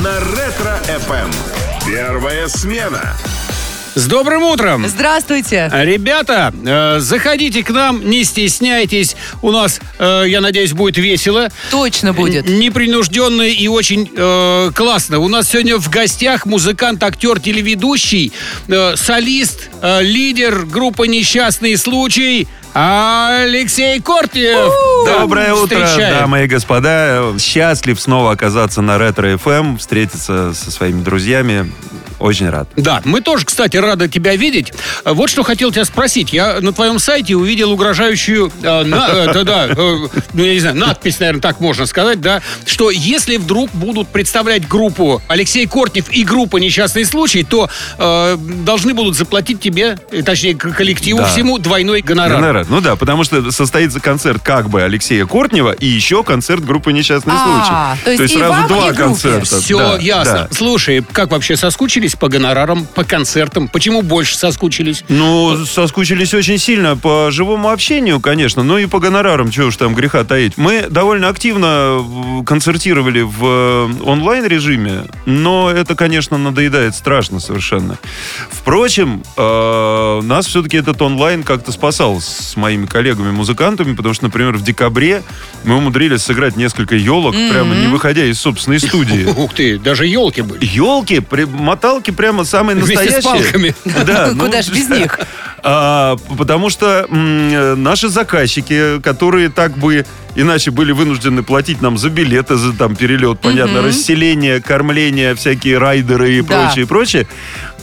на Ретро-ФМ. Первая смена. С добрым утром! Здравствуйте. Ребята, э, заходите к нам, не стесняйтесь. У нас, э, я надеюсь, будет весело. Точно будет. Непринужденно и очень э, классно. У нас сегодня в гостях музыкант, актер, телеведущий, э, солист, э, лидер группы «Несчастный случай» Алексей Кортнев. Доброе утро, Встречаем. дамы и господа. Счастлив снова оказаться на Ретро ФМ, встретиться со своими друзьями. Очень рад. Да, мы тоже, кстати, рады тебя видеть. Э, Вот что хотел тебя спросить. Я на твоем сайте увидел угрожающую, э, на- э, да, да, э, ну, я не знаю, надпись, наверное, так можно сказать, да, что если вдруг будут представлять группу Алексей Кортнев и группа «Несчастный случай», то э, должны будут заплатить тебе, э, точнее, коллективу Да. всему двойной гонорар. Гонорар. Ну да, потому что состоится концерт как бы Алексея Кортнева и еще концерт группы «Несчастный А, случай». то есть сразу два концерта. Все Да, ясно. да. Слушай, как вообще соскучились по гонорарам, по концертам? Почему больше соскучились? Ну, соскучились очень сильно по живому общению, конечно, но и по гонорарам, чего уж там греха таить. Мы довольно активно э, концертировали в э, онлайн-режиме, но это, конечно, надоедает страшно совершенно. Впрочем, э, нас все-таки этот онлайн как-то спасал с моими коллегами-музыкантами, потому что, например, в декабре мы умудрились сыграть несколько елок, прямо не выходя из собственной студии. Ух ты, даже елки были. Елки, моталки прямо самые Вместе с палками. Да, ну, Куда ж без них? а, потому что м, наши заказчики, которые так бы иначе были вынуждены платить нам за билеты, за там перелет, понятно, расселение, кормление, всякие райдеры и Да. прочее, прочее,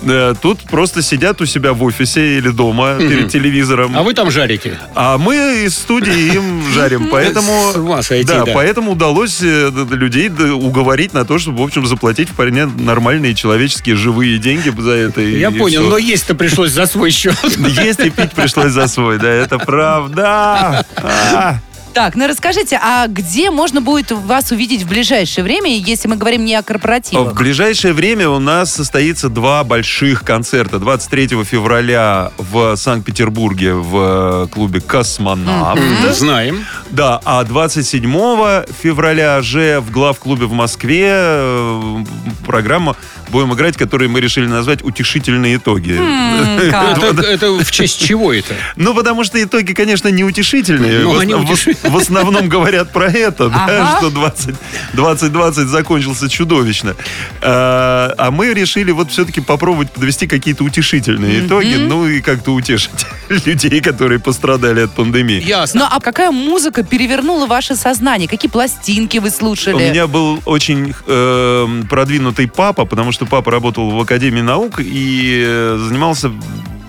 э, тут просто сидят у себя в офисе или дома перед телевизором. А вы там жарите? А мы из студии им жарим, поэтому... С ума сойти, да, да. поэтому удалось э, людей уговорить на то, чтобы, в общем, заплатить вполне нормальные человеческие живые деньги за это. Я и понял, но есть-то пришлось за свой счет. Есть и пить пришлось за свой, да, это правда. Так, ну расскажите, а где можно будет вас увидеть в ближайшее время, если мы говорим не о В корпоративах? ближайшее время у нас состоится два больших концерта. 23 февраля в Санкт-Петербурге в э, клубе «Космонавт». Знаем. Да, а 27 февраля же в главклубе в Москве э, программа будем играть, которую мы решили назвать «Утешительные итоги». Это, в честь чего это? Ну, потому что итоги, конечно, не утешительные. Ну, в, основном говорят про это, что 20, 2020 закончился чудовищно. А, а мы решили вот все-таки попробовать подвести какие-то утешительные итоги, ну и как-то утешить людей, которые пострадали от пандемии. Ясно. Ну а какая музыка перевернула ваше сознание? Какие пластинки вы слушали? У меня был очень э, продвинутый папа, потому что папа работал в Академии наук и э, занимался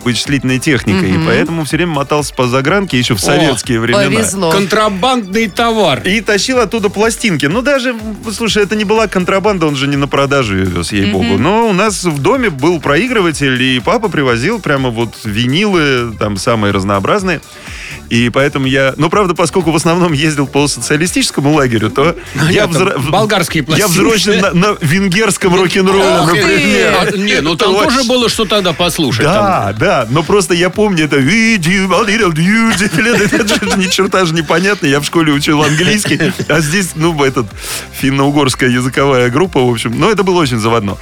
вычислительной техникой, и поэтому все время мотался по загранке еще в советские времена. Повезло. Контрабандный товар. И тащил оттуда пластинки. Ну, даже, слушай, это не была контрабанда, он же не на продажу ее вез, ей-богу. Но у нас в доме был проигрыватель, и папа привозил прямо вот винилы, там самые разнообразные. И поэтому я... Ну, правда, поскольку в основном ездил по социалистическому лагерю, то я, Нет, там взра- болгарские я пластинки. взросшен на, на венгерском рок-н-ролле, Ух ты! например. А, не, ну там тоже было что тогда послушать. да, да, но просто я помню это это же ни черта же непонятно, я в школе учил английский, а здесь, ну, этот, финно-угорская языковая группа, в общем, ну, это было очень заводно.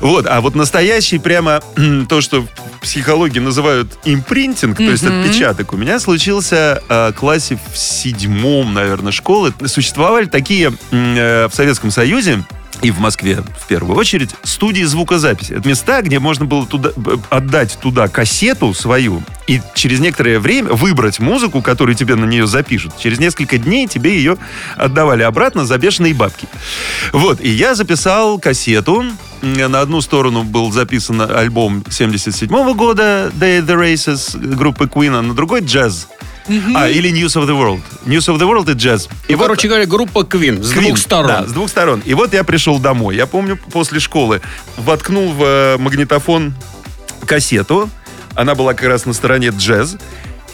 Вот, а вот настоящий прямо то, что в психологии называют импринтинг, то есть отпечаток, у меня случился э, в классе в седьмом, наверное, школы. Существовали такие э, в Советском Союзе и в Москве в первую очередь студии звукозаписи. Это места, где можно было туда, отдать туда кассету свою и через некоторое время выбрать музыку, которую тебе на нее запишут. Через несколько дней тебе ее отдавали обратно за бешеные бабки. Вот, и я записал кассету. М, На одну сторону был записан альбом 77 года Day the Races группы Queen, а на другой джаз. А, или News of the World. News of the World и джаз. И, короче говоря, группа Квин с Queen, двух сторон. Да, с двух сторон. И вот я пришел домой. Я помню, после школы воткнул в э, магнитофон кассету. Она была как раз на стороне джаз.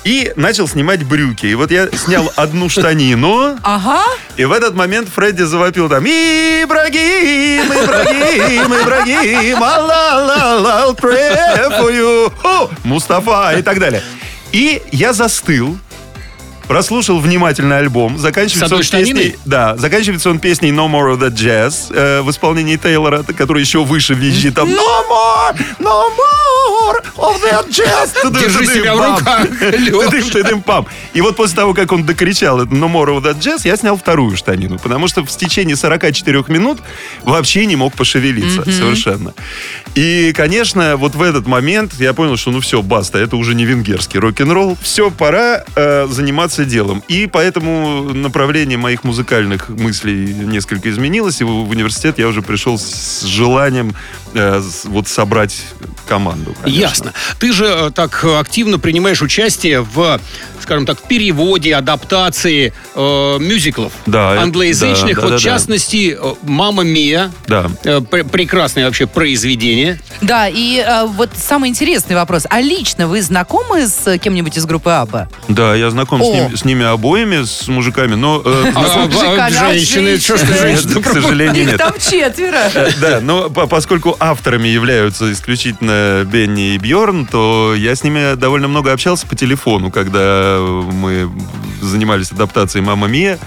И начал снимать брюки. И вот я снял одну штанину, Ага. и в этот момент Фредди завопил там Ибрагим, Ибрагим, Ибрагим, ла-ла-ла, I'll pray for you, О, Мустафа и так далее. И я застыл, прослушал внимательно альбом. Заканчивается он песней... Да, заканчивается он песней No More of That Jazz э, в исполнении Тейлора, который еще выше визжит там No More, No More of That Jazz. Держи себя в руках, пам. И вот после того, как он докричал это No More of That Jazz, я снял вторую штанину, потому что в течение 44 минут вообще не мог пошевелиться совершенно. И, конечно, вот в этот момент я понял, что ну все, баста, это уже не венгерский рок-н-ролл. Все, пора э, заниматься делом. И поэтому направление моих музыкальных мыслей несколько изменилось. И в университет я уже пришел с желанием э, вот собрать команду. конечно. Ясно. Ты же э, так э, активно принимаешь участие в, скажем так, переводе, адаптации э, мюзиклов Да, англоязычных. да, да, вот, да, в частности, «Мама Мия». Да. Э, пр- прекрасное вообще произведение. Да, и э, вот самый интересный вопрос. А лично вы знакомы с кем-нибудь из группы Аба? Да, я знаком с, О. ними, с ними обоими, с мужиками, но... э, А, мужиками, а, а женщины, что ж ты женщины? женщин к сожалению, нет. там четверо. Да, но по- поскольку авторами являются исключительно Бенни и Бьорн, то я с ними довольно много общался по телефону, когда мы занимались адаптацией «Мама Мия».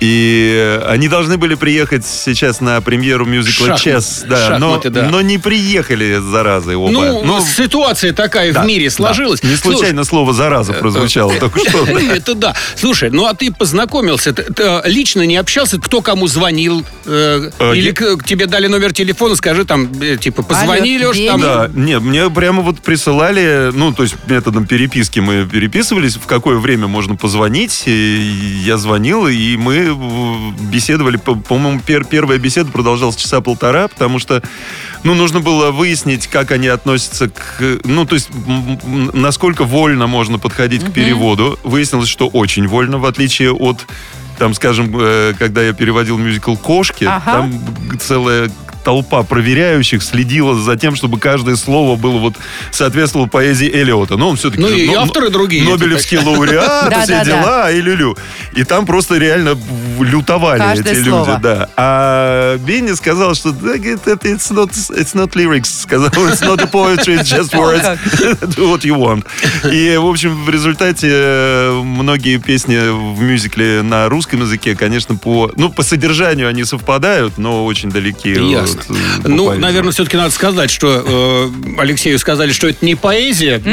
И они должны были приехать сейчас на премьеру мюзикла Шахмат- «Чес», да, но, да. но не приехали, заразы, оба. Ну, ситуация такая да, в мире да. сложилась. Не Слушай, случайно слово «зараза» прозвучало только что. да. Это да. Слушай, ну а ты познакомился, э, лично не общался, кто кому звонил? э, Э, или тебе дали номер телефона, скажи там, э, типа, позвони, Леш, там. Да, нет, мне прямо вот присылали, ну, то есть методом переписки мы переписывались, в какое время можно позвонить. Я звонил, и мы беседовали, по- по-моему, пер- первая беседа продолжалась часа полтора, потому что, ну, нужно было выяснить, как они относятся к, ну, то есть, насколько вольно можно подходить к переводу. Выяснилось, что очень вольно, в отличие от там, скажем, э, когда я переводил мюзикл «Кошки», Ага. там целая толпа проверяющих следила за тем, чтобы каждое слово было вот соответствовало поэзии Элиота. Но он все-таки... Ну же, и но- авторы другие. Нобелевский лауреат, все дела, и люлю. И там просто реально лютовали эти люди, да. А Бенни сказал, что it's not, it's not lyrics, сказал, it's not a poetry, it's just words. Do what you want. И, в общем, в результате э, многие песни в мюзикле на русском языке, конечно, по, ну, по содержанию они совпадают, но очень далеки. Э, по Ну, поэзии. наверное, все-таки надо сказать, что э, Алексею сказали, что это не поэзия.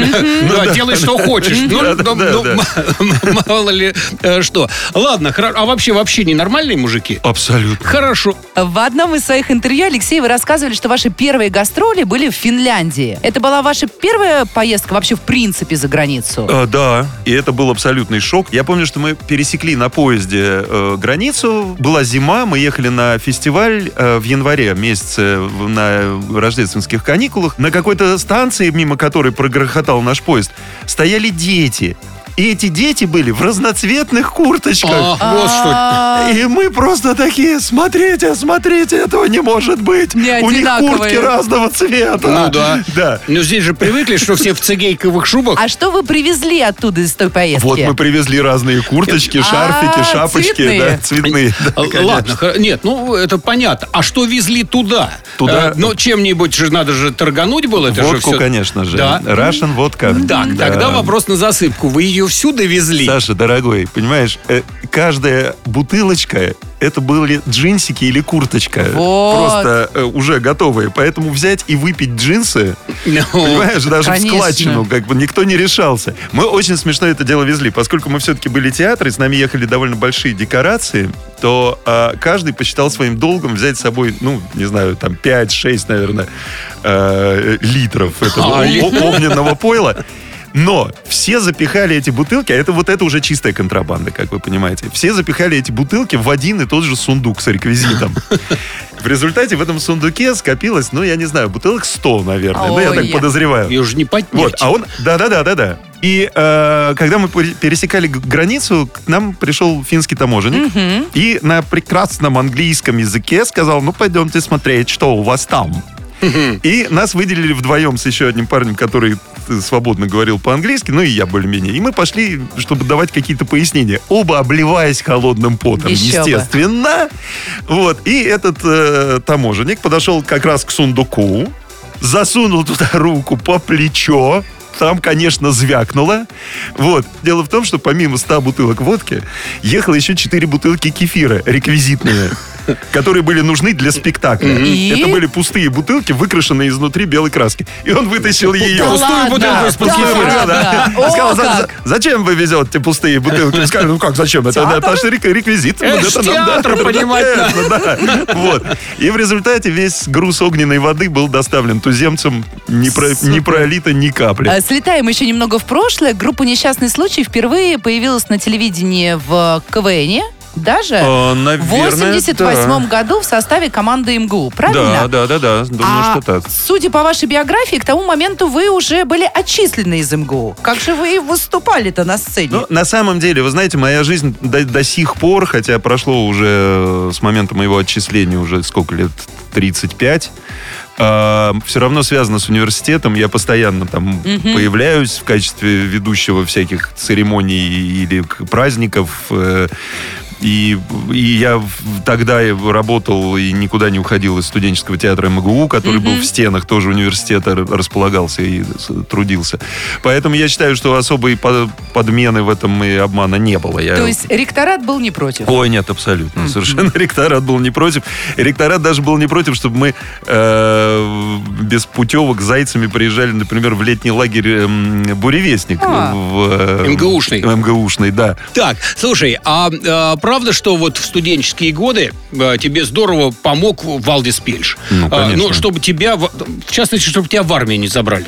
Да, делай, что хочешь. Ну, Да, да, ну, да, ну. Мало ли э, что. Ладно, а вообще вообще ненормальные мужики? Абсолютно. Хорошо. В одном из своих интервью, Алексей, вы рассказывали, что ваши первые гастроли были в Финляндии. Это была ваша первая поездка вообще в принципе за границу? А, да, и это был абсолютный шок. Я помню, что мы пересекли на поезде э, границу. Была зима, мы ехали на фестиваль э, в январе месяце в- на рождественских каникулах. На какой-то станции, мимо которой прогрохотал наш поезд, стояли дети. И эти дети были в разноцветных курточках. Ах, вот что. А, И мы просто такие, смотрите, смотрите, этого не может быть. Не У них куртки разного цвета. Ну да. Да. Но здесь же привыкли, что все в цигейковых шубах. А что вы привезли оттуда из той поездки? Вот мы привезли разные курточки, А, шарфики, шапочки, цветные. да, цветные. Ладно, нет, ну это понятно. А что везли туда? Туда- Э, ну, чем-нибудь же надо же торгануть было. Это же Водку, конечно же. Да. Russian водка. Так, Да. тогда вопрос на засыпку. Вы ее всюду везли? Саша, дорогой, понимаешь, э, каждая бутылочка это были джинсики или курточка. Вот. Просто э, уже готовые. Поэтому взять и выпить джинсы, Ну, понимаешь, даже Конечно. в складчину, как бы никто не решался. Мы очень смешно это дело везли. Поскольку мы все-таки были театры, с нами ехали довольно большие декорации, то а, каждый посчитал своим долгом взять с собой, ну, не знаю, там 5-6, наверное, э, литров этого А, о- ли- огненного пойла. Но все запихали эти бутылки, а это вот это уже чистая контрабанда, как вы понимаете. Все запихали эти бутылки в один и тот же сундук с реквизитом. В результате в этом сундуке скопилось, ну, я не знаю, бутылок 100, наверное. Ну, я так подозреваю. ее же не поднять. Вот, а он, да-да-да-да-да. И э, когда мы пере- пересекали границу, к нам пришел финский таможенник и на прекрасном английском языке сказал, ну, пойдемте смотреть, что у вас там. И нас выделили вдвоем с еще одним парнем, который свободно говорил по-английски, ну и я более-менее. И мы пошли, чтобы давать какие-то пояснения. Оба обливаясь холодным потом, Еще бы. естественно. Вот. И этот э, таможенник подошел как раз к сундуку, засунул туда руку по плечо, там, конечно, звякнуло. Вот. Дело в том, что помимо 100 бутылок водки, ехало еще 4 бутылки кефира реквизитные которые были нужны для спектакля. И? Это были пустые бутылки, выкрашенные изнутри белой краски. И он вытащил ее. Пустую бутылку. Он О, сказал, «За- как. за- зачем вы везете пустые бутылки? Сказал, ну как, зачем? Это, это наш рек- реквизит. Да, театр, понимать конечно, да. Вот. И в результате весь груз огненной воды был доставлен туземцам, не, про- не пролито ни капли. А, Слетаем еще немного в прошлое. Группа «Несчастный случай» впервые появилась на телевидении в КВНе. Даже Э, в наверное, 88 году в составе команды МГУ. Правильно? Да, да, да, да. Думаю, А что так. судя по вашей биографии, к тому моменту вы уже были отчислены из МГУ. Как же вы выступали-то на сцене? Ну, на самом деле, вы знаете, моя жизнь до, до сих пор, хотя прошло уже э, с момента моего отчисления уже сколько лет, 35, все равно связано с университетом. Я постоянно там появляюсь в качестве ведущего всяких церемоний или праздников. э, И, и я тогда работал и никуда не уходил из студенческого театра МГУ, который был в стенах тоже университета располагался и трудился. Поэтому я считаю, что особой по- подмены в этом и обмана не было. Я... То есть ректорат был не против? Ой, нет, абсолютно. Совершенно ректорат был не против. Ректорат даже был не против, чтобы мы э, без путевок зайцами приезжали, например, в летний лагерь эм, «Буревестник». А. В, э, МГУшный. МГУшный, да. Так, слушай, а, а, правда, что вот в студенческие годы а, тебе здорово помог Валдис Пельш? Ну, А, конечно. ну, чтобы тебя, в, частности, чтобы тебя в армии не забрали.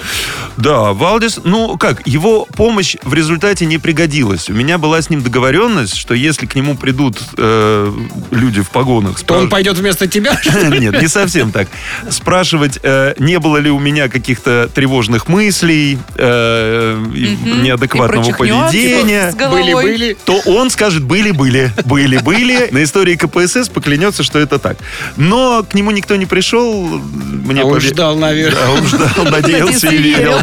Да, Валдис, ну как, его помощь в результате не пригодилась. У меня была с ним договоренность, что если к нему придут э, люди в погонах... То он спраш- пойдет вместо тебя? Нет, не совсем так. Спрашивать, э, не было ли у меня каких-то тревожных мыслей, э, неадекватного поведения. Были-были. то он скажет были-были, были-были. На истории КПСС поклянется, что это так. Но к нему никто не пришел. Мне А он пове- ждал, наверное. Да, он ждал, надеялся и верил.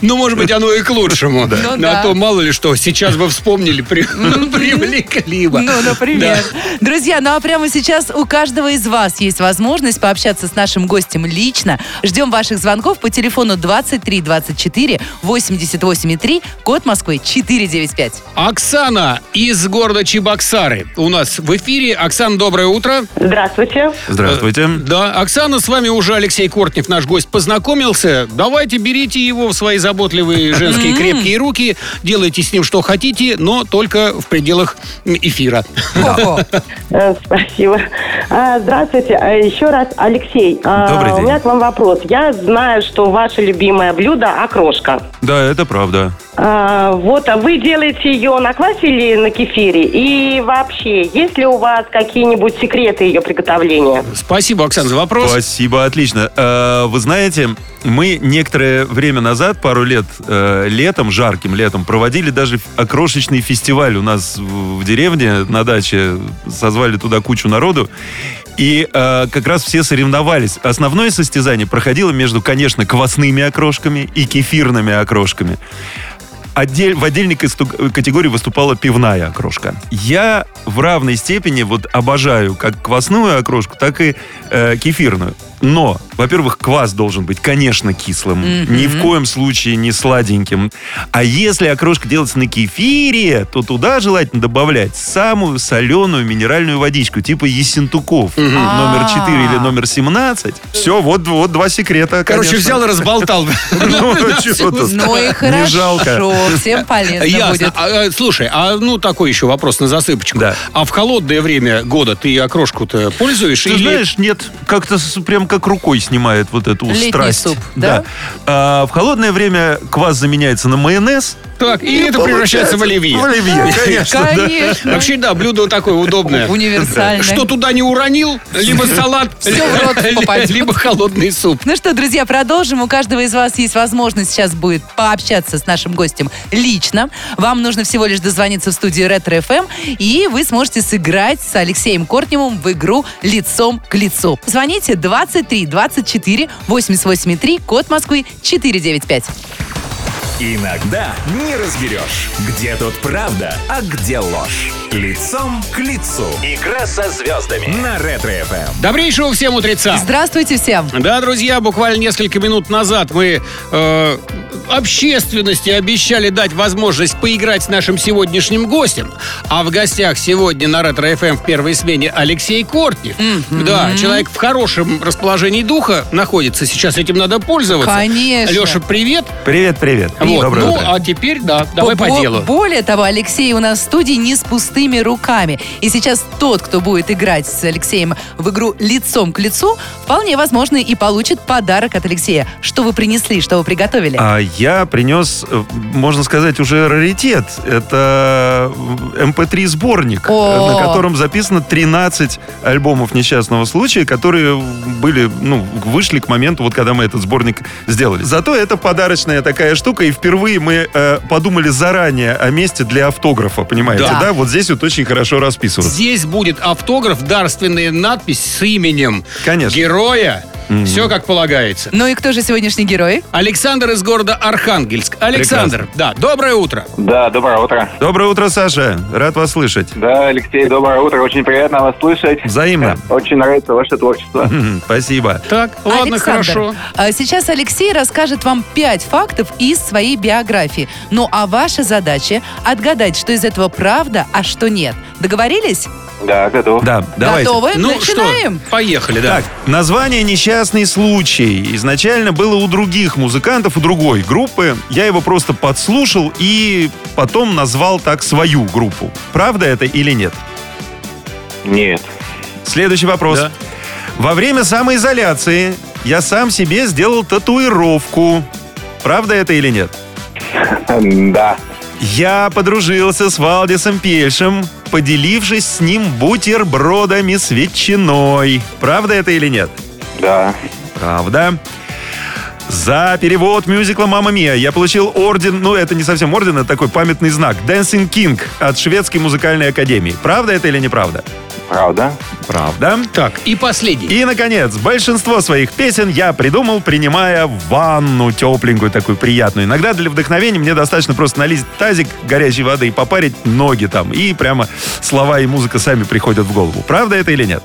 Ну, может быть, оно и к лучшему. Ну А то, мало ли что, сейчас бы вспомнили, при- привлекли бы. Ну, например. Друзья, ну а прямо сейчас у каждого из вас есть возможность пообщаться с нашим гостем лично. Ждем ваших звонков по телефону 23 24 88 3, код Москвы 495. Оксана из города Чебоксары у нас в эфире. Оксана, доброе утро. Здравствуйте. Здравствуйте. Да, Оксана, с вами уже Алексей Кортнев, наш гость, познакомился. Давайте берите его в свои заботливые женские крепкие руки, делайте с ним что хотите, но только в пределах эфира. Э, Спасибо. А, Здравствуйте. А, Еще раз, Алексей. а, Добрый день. У меня к вам вопрос. Я знаю, что ваше любимое блюдо – окрошка. Да, это правда. А, Вот, а вы делаете ее на квасе или на кефире? И вообще, есть ли у вас какие-нибудь секреты ее приготовления? Спасибо, Оксана, за вопрос. Спасибо, отлично. Э, Вы знаете, мы некоторое время назад, пару лет э, летом, жарким летом, проводили даже окрошечный фестиваль у нас в в деревне на даче. Созвали туда кучу народу. И э, как раз все соревновались. Основное состязание проходило между, конечно, квасными окрошками и кефирными окрошками. Отдель- в отдельной категории выступала пивная окрошка. Я в равной степени вот обожаю как квасную окрошку, так и э, кефирную. Но, во-первых, квас должен быть, конечно, кислым. Ни в коем случае не сладеньким. А если окрошка делается на кефире, то туда желательно добавлять самую соленую минеральную водичку, типа Ессентуков. Номер 4 или номер 17. Все, вот, вот два секрета, Короче, конечно. взял и разболтал. Ну, тут? Ну и хорошо, всем полезно будет. А, а, слушай, а ну такой еще вопрос на засыпочку. А в холодное время года ты окрошку-то пользуешь? Ты знаешь, нет, как-то прям как рукой снимает вот эту Летний страсть. суп, да? А, в холодное время квас заменяется на майонез. Так, и, это превращается в оливье. В оливье, конечно. да. Конечно. Вообще, да, блюдо такое удобное. Универсальный. Что туда не уронил, либо салат, Всё в рот попадет. либо холодный суп. Ну что, друзья, продолжим. У каждого из вас есть возможность сейчас будет пообщаться с нашим гостем лично. Вам нужно всего лишь дозвониться в студию Ретро ФМ, и вы сможете сыграть с Алексеем Кортневым в игру «Лицом к лицу». Звоните 23 24 883, код Москвы 495. Иногда не разберешь, где тут правда, а где ложь. Лицом к лицу. Игра со звездами на Ретро-ФМ. Добрейшего всем утреца. Здравствуйте всем. Да, друзья, буквально несколько минут назад мы э, общественности обещали дать возможность поиграть с нашим сегодняшним гостем. А в гостях сегодня на Ретро ФМ в первой смене Алексей Кортнев. Да, человек в хорошем расположении духа находится. Сейчас этим надо пользоваться. Конечно. Леша, привет. Привет, привет. Вот. Доброе ну, утро. а теперь, да, давай по Бо- делу. Более того, Алексей у нас в студии не с пустыми руками. И сейчас тот, кто будет играть с Алексеем в игру лицом к лицу, вполне возможно и получит подарок от Алексея. Что вы принесли, что вы приготовили? А я принес, э, можно сказать, уже раритет. Это MP3 сборник, О. э, на котором записано 13 альбомов несчастного случая, которые были, ну, вышли к моменту, вот когда мы этот сборник сделали. Зато это подарочная такая штука, и впервые мы э, подумали заранее о месте для автографа, понимаете, Да. да? Вот здесь вот очень хорошо расписываться. Здесь будет автограф, дарственная надпись с именем Конечно. героя. Все как полагается. Ну и кто же сегодняшний герой? Александр из города Архангельск. Александр, да, доброе утро. Да, доброе утро. Доброе утро, Саша. Рад вас слышать. Да, Алексей, доброе утро. Очень приятно вас слышать. Взаимно. Очень нравится ваше творчество. Мгм, Спасибо. Так, ладно, Александр, хорошо. а Сейчас Алексей расскажет вам пять фактов из своей биографии. Ну а ваша задача отгадать, что из этого правда, а что нет. Договорились? Да, готов. Да, давайте. Готовы? Ну Начинаем. что, поехали, да. Так, название «Несчастный случай» изначально было у других музыкантов, у другой группы. Я его просто подслушал и потом назвал так свою группу. Правда это или нет? Нет. Следующий вопрос. Да. Во время самоизоляции я сам себе сделал татуировку. Правда это или нет? Да. Я подружился с Валдисом Пельшем, поделившись с ним бутербродами с ветчиной. Правда это или нет? Да. Правда. За перевод мюзикла «Мама Мия» я получил орден, ну это не совсем орден, это такой памятный знак, Dancing King от шведской музыкальной академии. Правда это или неправда? Правда. Правда. Так, и последний. И, наконец, большинство своих песен я придумал, принимая ванну тепленькую, такую приятную. Иногда для вдохновения мне достаточно просто налить тазик горячей воды и попарить ноги там. И прямо слова и музыка сами приходят в голову. Правда это или нет?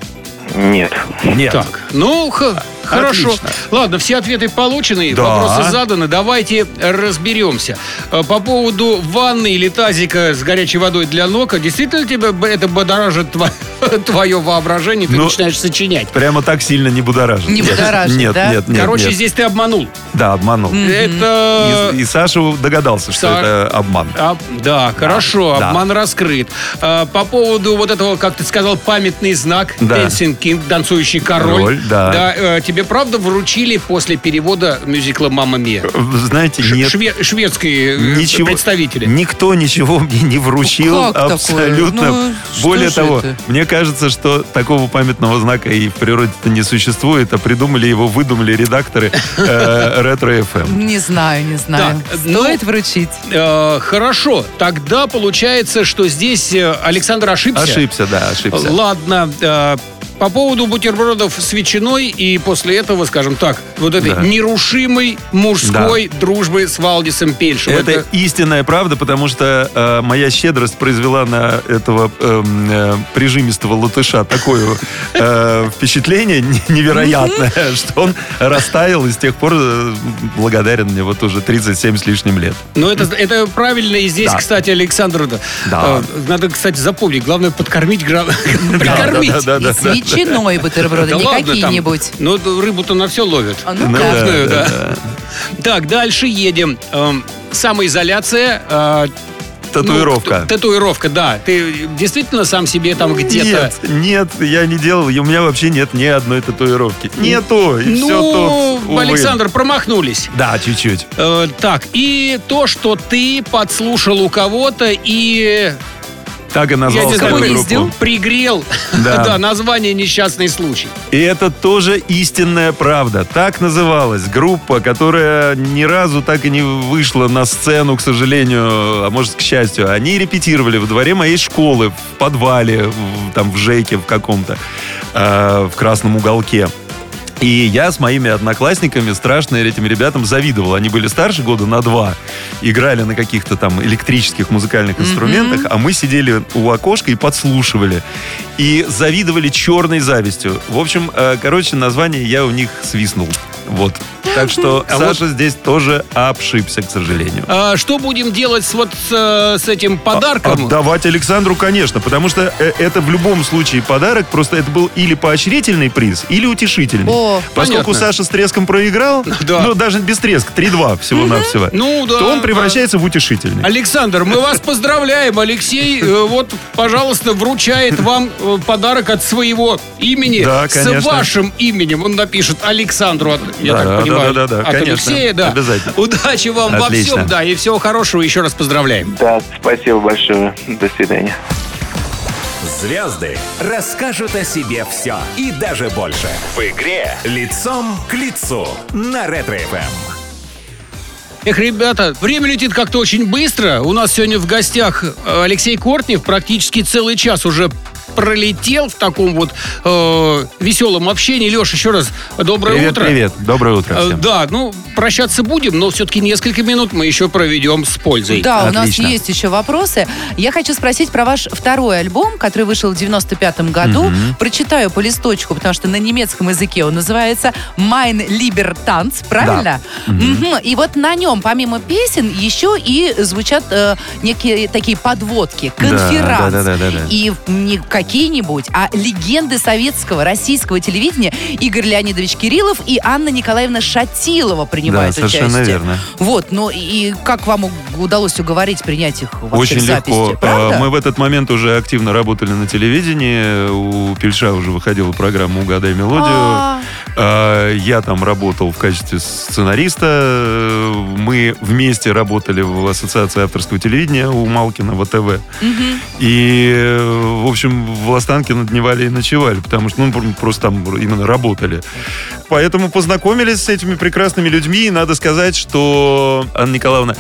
Нет. Нет. Так, ну, х- хорошо. Отлично. Ладно, все ответы получены, Да. вопросы заданы. Давайте разберемся. Э, По поводу ванны или тазика с горячей водой для ног, а действительно тебя б- это бодоражит тво- твое воображение, ты Ну, начинаешь сочинять. Прямо так сильно не будоражит. Не Нет. будоражит, Нет, да? нет, нет. Короче, нет. здесь ты обманул. Да, обманул. Это... И, и Саша догадался, что это обман. А, да, хорошо, да. обман раскрыт. А, по поводу вот этого, как ты сказал, памятный знак Да. Dancing King, танцующий король. Король, да. э, тебе правда вручили после перевода мюзикла «Мама Мия»? Знаете, Ш- нет. шве- шведские э, Ничего, представители. Никто ничего мне не вручил. Ну, как такое? абсолютно. Ну, Более того, это? мне кажется, что такого памятного знака и в природе-то не существует, а придумали его, выдумали редакторы э, Ретро FM. Не знаю, не знаю. Ну- Стоит вручить. Э, хорошо, тогда получается, что здесь э, Александр ошибся. Ошибся, да, ошибся. Ладно, э, по поводу бутербродов с ветчиной и после этого, скажем так, вот этой Да. нерушимой мужской дружбы с Валдисом Пельшем. Это истинная правда, потому что э, моя щедрость произвела на этого эм, э, прижимистого латыша такое э, впечатление не- невероятное, что он растаял и с тех пор э, благодарен мне вот уже 37 с лишним лет. Ну, это, это правильно. И здесь, Да. кстати, Александр, да, Да. э, надо, кстати, запомнить. Главное, подкормить, прикормить. Да, да, да, ветчиной бутерброды, Да не какие-нибудь. Ну, рыбу-то на все ловят. А, ну да. Крупную, да, да. Так, дальше едем. Эм, Самоизоляция. э, Татуировка. ну, татуировка, да. Ты действительно сам себе там где-то... Нет, нет, я не делал. У меня вообще нет ни одной татуировки. Нету, и все Ну, тут. увы. Александр, промахнулись. Да, чуть-чуть. Э, так, и то, что ты подслушал у кого-то и Так и назвал я свою группу. пригрел Да. да, название «Несчастный случай». И это тоже истинная правда. Так называлась группа, которая ни разу так и не вышла на сцену, к сожалению, а может, к счастью. Они репетировали в дворе моей школы, в подвале, в- там в ЖЭКе в каком-то, э, в красном уголке. И я с моими одноклассниками страшно этим ребятам завидовал. Они были старше года на два, играли на каких-то там электрических музыкальных инструментах, а мы сидели у окошка и подслушивали. И завидовали черной завистью. В общем, э, короче, название я у них свистнул. Вот. Так что А вот- Саша здесь тоже обшибся, к сожалению. А что будем делать с, вот с, э, с этим подарком? Отдавать Александру, конечно, потому что э, это в любом случае подарок, просто это был или поощрительный приз, или утешительный. О, Поскольку понятно. Саша с треском проиграл, Да. ну даже без треска, 3-2 всего-навсего, Ну, да, то он да. превращается в утешительный. Александр, мы вас поздравляем. Алексей, э, вот, пожалуйста, вручает вам подарок от своего имени Да, с вашим именем. Он напишет Александру, от- я Да, так да, понимаю, да, да, да, от конечно. Алексея, да. Обязательно. Удачи вам во Отлично. всем, да, и всего хорошего. Еще раз поздравляем. Да, спасибо большое. До свидания. Звезды расскажут о себе все и даже больше. В игре «Лицом к лицу» на Ретро-ФМ. Эх, ребята, время летит как-то очень быстро. У нас сегодня в гостях Алексей Кортнев. Практически целый час уже пролетел в таком вот э, веселом общении. Леш, еще раз доброе Привет, утро. привет. Доброе утро Э, всем. Да, ну, прощаться будем, но все-таки несколько минут мы еще проведем с пользой. Да, у нас Отлично. есть еще вопросы. Я хочу спросить про ваш второй альбом, который вышел в 95-м году. Прочитаю по листочку, потому что на немецком языке он называется «Mein Libertanz», правильно? Мгм. И вот на нем, помимо песен, еще и звучат э, некие такие подводки, Да, конферанс. да, да, да, да. И не какие-нибудь, а легенды советского, российского телевидения Игорь Леонидович Кириллов и Анна Николаевна Шатилова принимают Да, совершенно участие. верно. Вот, ну и как вам удалось уговорить принять их вообще Очень в записи? легко. Правда? А, Мы в этот момент уже активно работали на телевидении. У Пельша уже выходила программа «Угадай мелодию». А, А, Я там работал в качестве сценариста. Мы вместе работали в Ассоциации авторского телевидения у Малкина ВТВ. И, э, в общем, в Лостанке надневали и ночевали, потому что, ну, пр- просто там именно работали. Поэтому познакомились с этими прекрасными людьми. И надо сказать, что Анна Николаевна,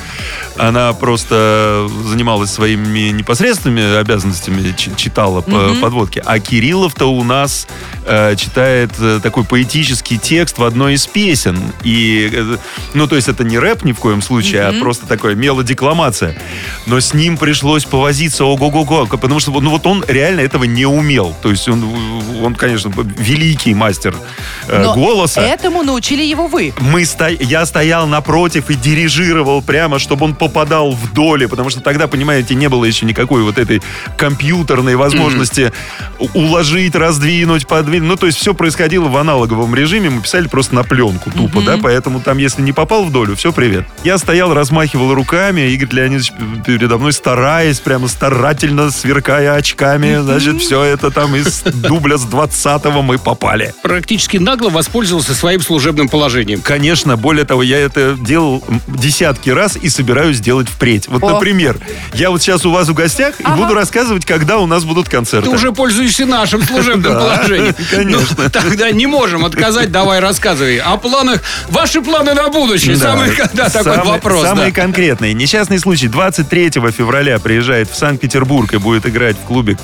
она просто занималась своими непосредственными обязанностями, чи- читала по подводке. А Кириллов-то у нас э, читает э, такой поэтический текст в одной из песен. И, э, ну, то есть это не рэп ни в коем случае, а просто такое мелодекламация. Но с ним пришлось повозиться ого-го-го, потому что ну, вот он реально этого не умел. То есть он, он конечно, великий мастер э, но голоса. этому научили его вы. Мы сто... Я стоял напротив и дирижировал прямо, чтобы он попадал в доли, потому что тогда, понимаете, не было еще никакой вот этой компьютерной возможности у- уложить, раздвинуть, подвинуть. Ну, то есть все происходило в аналоговом режиме, мы писали просто на пленку тупо, да, поэтому там, если не попал в долю, все, привет. Я стоял, размахивал руками, Игорь Леонидович передо мной, стараясь, прямо старательно, сверкая очками, значит, все это там из дубля с 20-го мы попали. Практически нагло воспользовался своим служебным положением. Конечно, более того, я это делал десятки раз и собираюсь делать впредь. Вот, О. например, я вот сейчас у вас в гостях и Ага. буду рассказывать, когда у нас будут концерты. Ты уже пользуешься нашим служебным положением. конечно. Ну, тогда не можем отказать, давай рассказывай. О планах, ваши планы на будущее. Самый, когда такой вопрос. Самые конкретные. Несчастный случай. 23 февраля приезжает в Санкт-Петербург и будет играть в клубе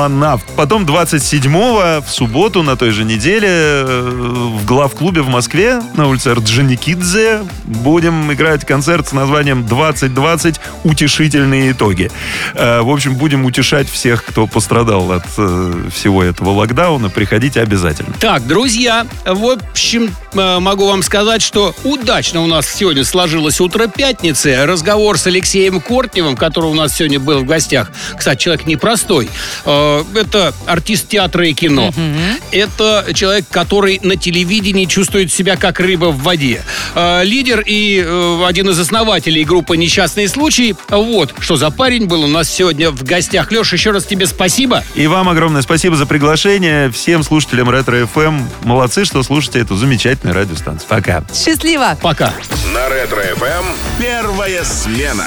«Космонавт». Потом 27 в субботу на той же неделе э, в главклубе в Москве на улице Орджоникидзе будем играть концерт с названием «2020. Утешительные итоги». Э, В общем, будем утешать всех, кто пострадал от э, всего этого локдауна. Приходите обязательно. Так, друзья, в общем, могу вам сказать, что удачно у нас сегодня сложилось утро пятницы. Разговор с Алексеем Кортневым, который у нас сегодня был в гостях. Кстати, человек непростой. Э, Это артист театра и кино. Это человек, который на телевидении чувствует себя как рыба в воде. Э, Лидер и э, один из основателей группы «Несчастный случай». Вот, что за парень был у нас сегодня в гостях. Леша, еще раз тебе спасибо. И вам огромное спасибо за приглашение. Всем слушателям Ретро ФМ. Молодцы, что слушаете эту замечательную радиостанцию. Пока. Счастливо! Пока. На Ретро ФМ первая смена.